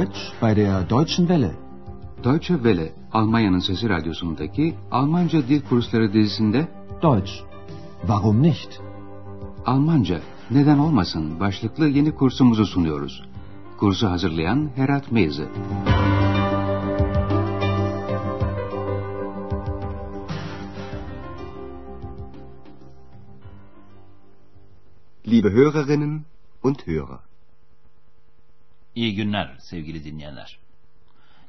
Deutsch bei der Deutschen Welle. Deutsche Welle, Almanya'nın Sesi Radyosu'ndaki Almanca Dil Kursları dizisinde Deutsch. Warum nicht? Almanca, neden olmasın başlıklı yeni kursumuzu sunuyoruz. Kursu hazırlayan Herat Meyze. Liebe Hörerinnen und Hörer. İyi günler sevgili dinleyenler.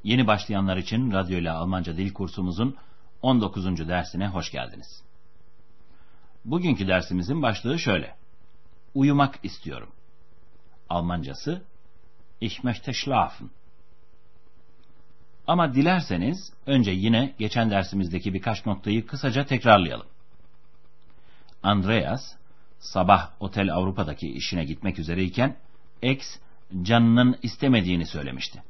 Yeni başlayanlar için radyo ile Almanca dil kursumuzun 19. dersine hoş geldiniz. Bugünkü dersimizin başlığı şöyle. Uyumak istiyorum. Almancası Ich möchte schlafen. Ama dilerseniz önce yine geçen dersimizdeki birkaç noktayı kısaca tekrarlayalım. Andreas sabah Otel Avrupa'daki işine gitmek üzereyken X canının istemediğini söylemişti.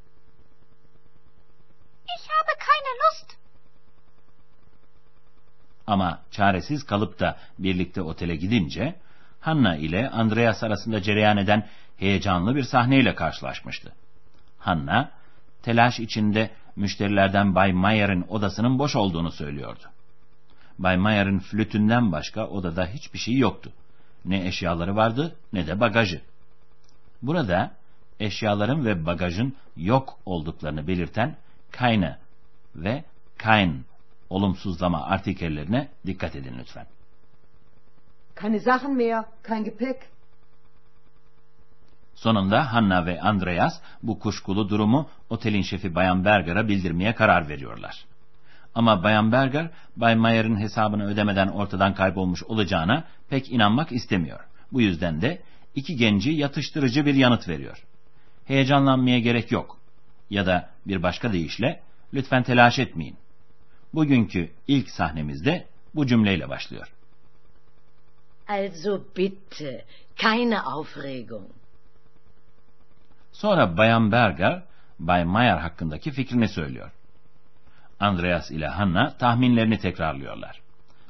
Ich habe keine Lust. Ama çaresiz kalıp da birlikte otele gidince Hanna ile Andreas arasında cereyan eden heyecanlı bir sahneyle karşılaşmıştı. Hanna, telaş içinde müşterilerden Bay Mayer'in odasının boş olduğunu söylüyordu. Bay Mayer'in flütünden başka odada hiçbir şey yoktu. Ne eşyaları vardı ne de bagajı. Burada eşyaların ve bagajın yok olduklarını belirten keine ve kein olumsuzlama artikellerine dikkat edin lütfen. Keine Sachen mehr, kein Gepäck. Sonunda Hanna ve Andreas bu kuşkulu durumu otelin şefi Bayan Berger'a bildirmeye karar veriyorlar. Ama Bayan Berger, Bay Mayer'in hesabını ödemeden ortadan kaybolmuş olacağına pek inanmak istemiyor. Bu yüzden de iki genci yatıştırıcı bir yanıt veriyor. Heyecanlanmaya gerek yok. Ya da bir başka deyişle, lütfen telaş etmeyin. Bugünkü ilk sahnemizde bu cümleyle başlıyor. Also bitte, keine Aufregung. Sonra Bayan Berger, Bay Mayer hakkındaki fikrini söylüyor. Andreas ile Hanna tahminlerini tekrarlıyorlar.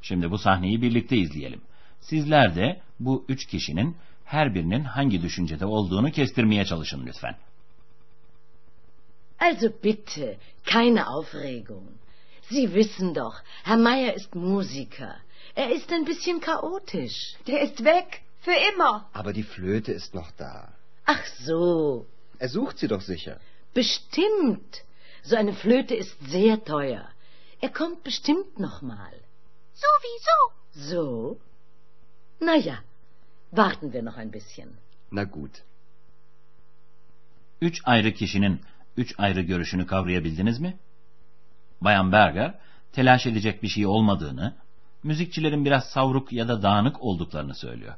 Şimdi bu sahneyi birlikte izleyelim. Sizler de bu üç kişinin her birinin hangi düşüncede olduğunu kestirmeye çalışın lütfen. Also bitte, keine Aufregung. Sie wissen doch, Herr Meier ist Musiker. Er ist ein bisschen chaotisch. Der ist weg. Für immer. Aber die Flöte ist noch da. Ach so, Er sucht sie doch sicher. bestimmt. So eine Flöte ist sehr teuer. Er kommt bestimmt noch mal. Sowieso. So? Na ja, warten wir noch ein bisschen. Na gut. Üç ayrı kişinin üç ayrı görüşünü kavrayabildiniz mi? Bayan Berger, telaş edecek bir şey olmadığını, müzikçilerin biraz savruk ya da dağınık olduklarını söylüyor.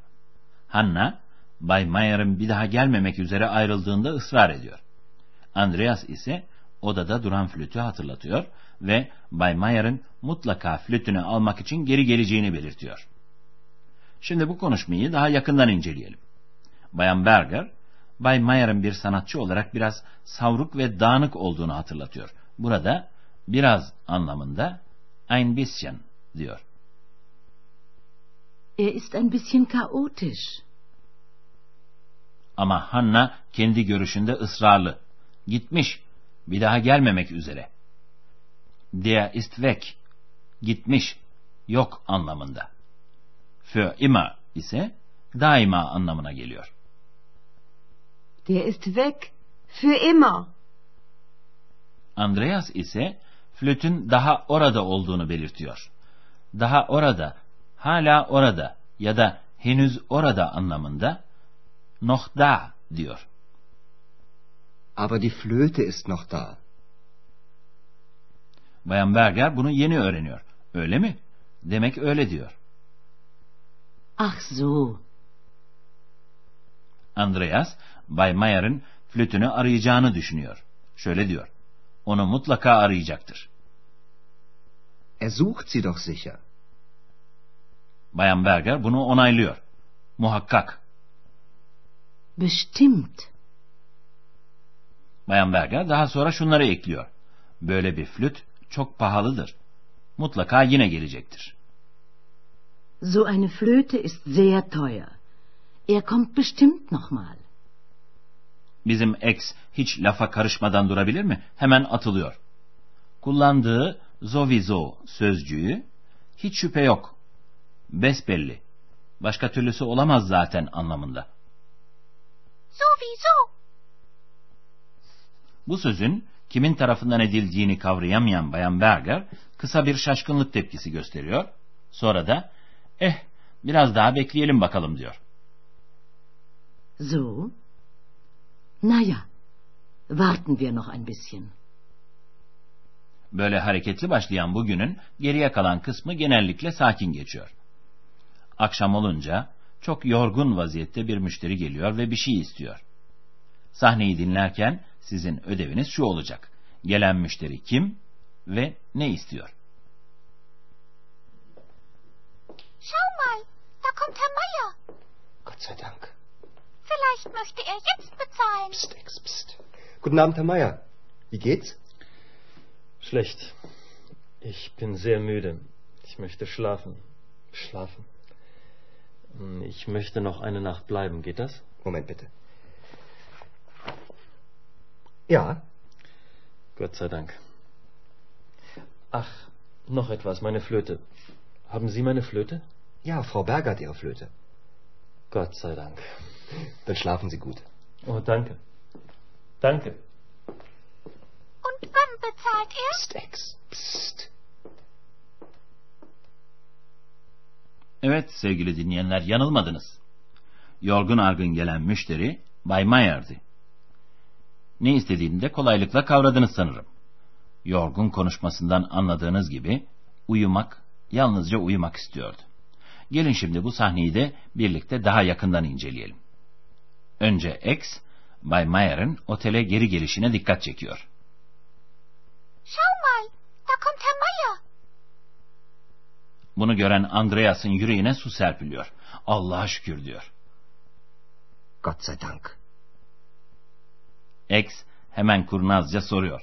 Hanna, Bay Mayer'ın bir daha gelmemek üzere ayrıldığında ısrar ediyor. Andreas ise odada duran flütü hatırlatıyor ve Bay Mayer'ın mutlaka flütünü almak için geri geleceğini belirtiyor. Şimdi bu konuşmayı daha yakından inceleyelim. Bayan Berger, Bay Mayer'ın bir sanatçı olarak biraz savruk ve dağınık olduğunu hatırlatıyor. Burada biraz anlamında ein bisschen diyor. Er ist ein bisschen chaotisch. Ama Hanna kendi görüşünde ısrarlı. Gitmiş, bir daha gelmemek üzere. Der ist weg, gitmiş, yok anlamında. Für immer ise daima anlamına geliyor. Der ist weg. Für immer. Andreas ise flütün daha orada olduğunu belirtiyor. Daha orada, hala orada ya da henüz orada anlamında noch da diyor. Aber die Flöte ist noch da. Bayan Berger bunu yeni öğreniyor. Öyle mi? Demek öyle diyor. Ach so, Andreas, Bay Mayer'ın flütünü arayacağını düşünüyor. Şöyle diyor. Onu mutlaka arayacaktır. Er sucht sie doch sicher. Bayan Berger bunu onaylıyor. Muhakkak. bestimmt. Bayan Berger daha sonra şunları ekliyor. Böyle bir flüt çok pahalıdır. Mutlaka yine gelecektir. So eine Flöte ist sehr teuer. Er kommt bestimmt noch mal. Bizim ex hiç lafa karışmadan durabilir mi? Hemen atılıyor. Kullandığı zovizo sözcüğü hiç şüphe yok. Besbelli. Başka türlüsü olamaz zaten anlamında. Sowieso. Bu sözün kimin tarafından edildiğini kavrayamayan Bayan Berger kısa bir şaşkınlık tepkisi gösteriyor. Sonra da eh biraz daha bekleyelim bakalım diyor. So? Na ja, warten wir noch ein bisschen. Böyle hareketli başlayan bu günün geriye kalan kısmı genellikle sakin geçiyor. Akşam olunca çok yorgun vaziyette bir müşteri geliyor ve bir şey istiyor. Sahneyi dinlerken sizin ödeviniz şu olacak. Gelen müşteri kim ve ne istiyor? Schau mal, da kommt Herr Meier. Gott sei Dank. Vielleicht möchte er jetzt bezahlen. Psst, Ex, psst. Guten Abend, Herr Meier. Wie geht's? Schlecht. Ich bin sehr müde. Ich möchte schlafen. Schlafen. Hm, Ich möchte noch eine Nacht bleiben. Geht das? Moment bitte. Ja, Gott sei Dank. Ach, noch etwas. Meine Flöte. Haben Sie meine Flöte? ja, Frau Berger hat Ihre Flöte. Gott sei Dank. Dann schlafen Sie gut. Oh, danke. Danke. Und wann bezahlt er? Psst, Ex, psst. Evet sevgili dinleyenler yanılmadınız. Yorgun argın gelen müşteri Bay Mayer'di. Ne istediğini de kolaylıkla kavradınız sanırım. Yorgun konuşmasından anladığınız gibi uyumak, yalnızca uyumak istiyordu. Gelin şimdi bu sahneyi de birlikte daha yakından inceleyelim. Önce X, Bay Mayer'ın otele geri gelişine dikkat çekiyor. Schau mal, da kommt Herr. Bunu gören Andreas'ın yüreğine su serpiliyor. Allah'a şükür diyor. Gott sei Dank. X hemen kurnazca soruyor.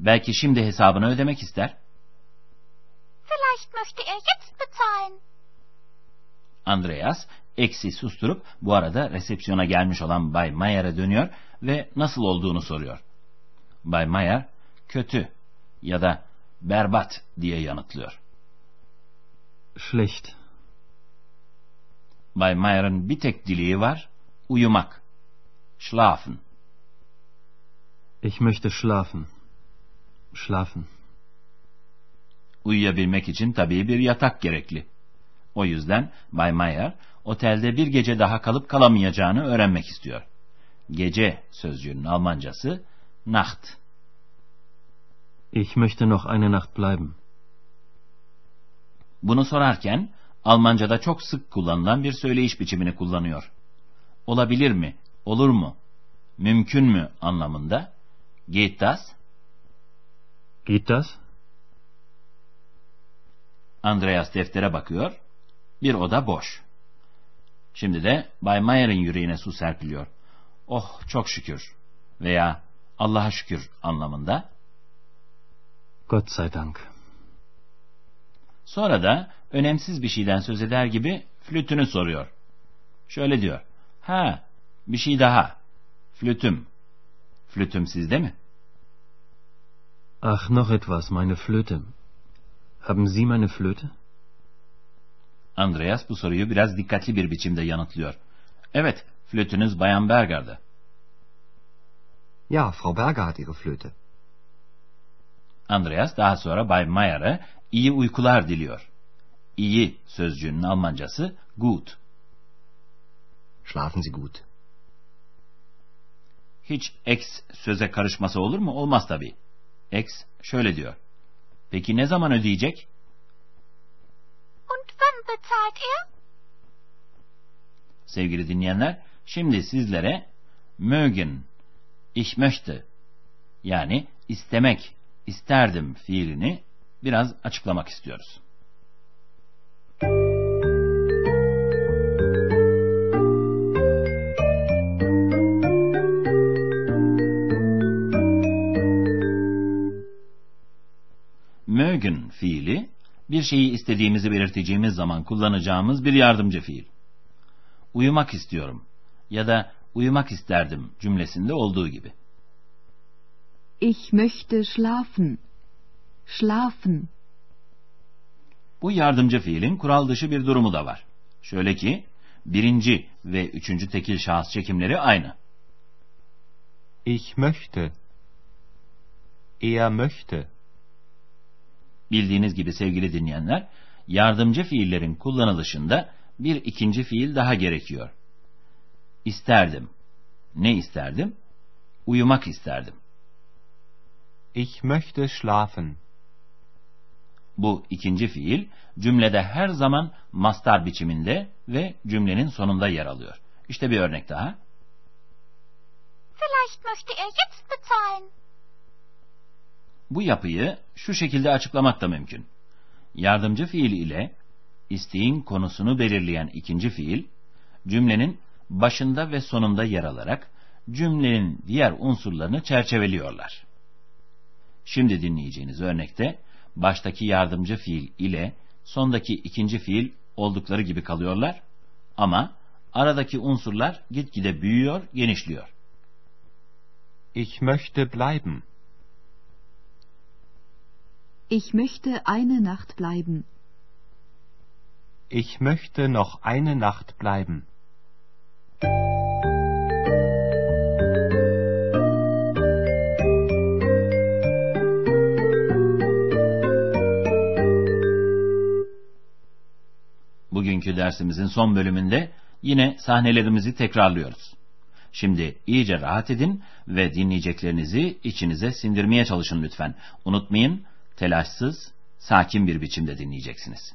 Belki şimdi hesabını ödemek ister. Möchte er jetzt bezahlen. Andreas X'i susturup bu arada resepsiyona gelmiş olan Bay Mayer'e dönüyor ve nasıl olduğunu soruyor. Bay Mayer kötü ya da berbat diye yanıtlıyor. Schlecht. Bay Mayer'ın bir tek dileği var, uyumak. Schlafen. Ich möchte schlafen. Schlafen. Uyuyabilmek için tabii bir yatak gerekli. O yüzden Bay Mayer otelde bir gece daha kalıp kalamayacağını öğrenmek istiyor. Gece sözcüğünün Almancası Nacht. Ich möchte noch eine Nacht bleiben. Bunu sorarken Almanca'da çok sık kullanılan bir söyleyiş biçimini kullanıyor. Olabilir mi? Olur mu? Mümkün mü anlamında? Geht das? Geht das? Andreas deftere bakıyor. Bir oda boş. Şimdi de Bay Mayer'in yüreğine su serpiliyor. Oh çok şükür veya Allah'a şükür anlamında. Gott sei Dank. Sonra da önemsiz bir şeyden söz eder gibi flütünü soruyor. Şöyle diyor. Ha, bir şey daha. Flütüm. Flütüm sizde mi? Ach, noch etwas. Meine Flöte. Haben Sie meine Flöte? Andreas bu soruyu biraz dikkatli bir biçimde yanıtlıyor. Evet, flütünüz Bayan Berger'de. Ja, Frau Berger hat Ihre Flöte. Andreas daha sonra Bay Mayer'e iyi uykular diliyor. İyi sözcüğünün Almancası gut. Schlafen Sie gut. Hiç ex söze karışması olur mu? Olmaz tabii. Ex şöyle diyor. Peki ne zaman ödeyecek? Und wann bezahlt er? Sevgili dinleyenler, şimdi sizlere mögen, ich möchte yani istemek, isterdim fiilini biraz açıklamak istiyoruz. Bir şeyi istediğimizi belirteceğimiz zaman kullanacağımız bir yardımcı fiil. Uyumak istiyorum ya da uyumak isterdim cümlesinde olduğu gibi. Ich möchte schlafen. Schlafen. Bu yardımcı fiilin kural dışı bir durumu da var. Şöyle ki, birinci ve üçüncü tekil şahıs çekimleri aynı. Ich möchte. Er möchte. Bildiğiniz gibi sevgili dinleyenler, yardımcı fiillerin kullanılışında bir ikinci fiil daha gerekiyor. İsterdim. Ne isterdim? Uyumak isterdim. Ich möchte schlafen. Bu ikinci fiil cümlede her zaman mastar biçiminde ve cümlenin sonunda yer alıyor. İşte bir örnek daha. Vielleicht möchte er jetzt bezahlen. Bu yapıyı şu şekilde açıklamak da mümkün. Yardımcı fiil ile isteğin konusunu belirleyen ikinci fiil, cümlenin başında ve sonunda yer alarak cümlenin diğer unsurlarını çerçeveliyorlar. Şimdi dinleyeceğiniz örnekte baştaki yardımcı fiil ile sondaki ikinci fiil oldukları gibi kalıyorlar ama aradaki unsurlar gitgide büyüyor, genişliyor. Ich möchte bleiben. Ich möchte eine Nacht bleiben. Ich möchte noch eine Nacht bleiben. Bugünkü dersimizin son bölümünde yine sahnelerimizi tekrarlıyoruz. Şimdi iyice rahat edin ve dinleyeceklerinizi içinize sindirmeye çalışın lütfen. Unutmayın, telaşsız, sakin bir biçimde dinleyeceksiniz.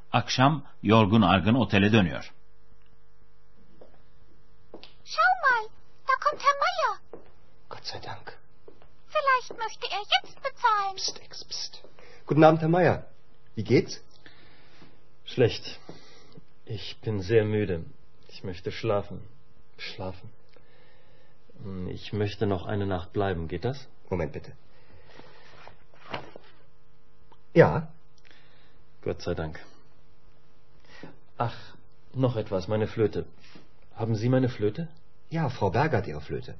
akşam yorgun argın otele dönüyor. Schau mal, da kommt Herr Meier. Gott sei Dank. Vielleicht möchte er jetzt bezahlen. Psst, Ex, psst. Guten Abend, Herr Meier. Wie geht's? Schlecht. Ich bin sehr müde. Ich möchte schlafen. Schlafen. Hm, Ich möchte noch eine Nacht bleiben. Geht das? Moment bitte. Ja, Gott sei Dank. Ach, noch etwas. Meine Flöte. Haben Sie meine Flöte? ja, Frau Berger hat Ihre Flöte.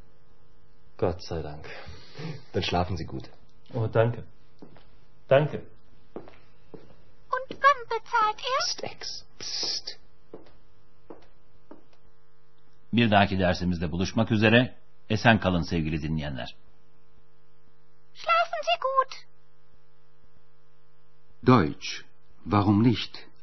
Gott sei Dank. Dann schlafen Sie gut. Oh, danke. Danke. Und wann bezahlt er? Psst, Ex, psst. Bir dahaki dersimizde buluşmak üzere. Esen kalın sevgili dinleyenler. Schlafen Sie gut. Deutsch, Warum nicht?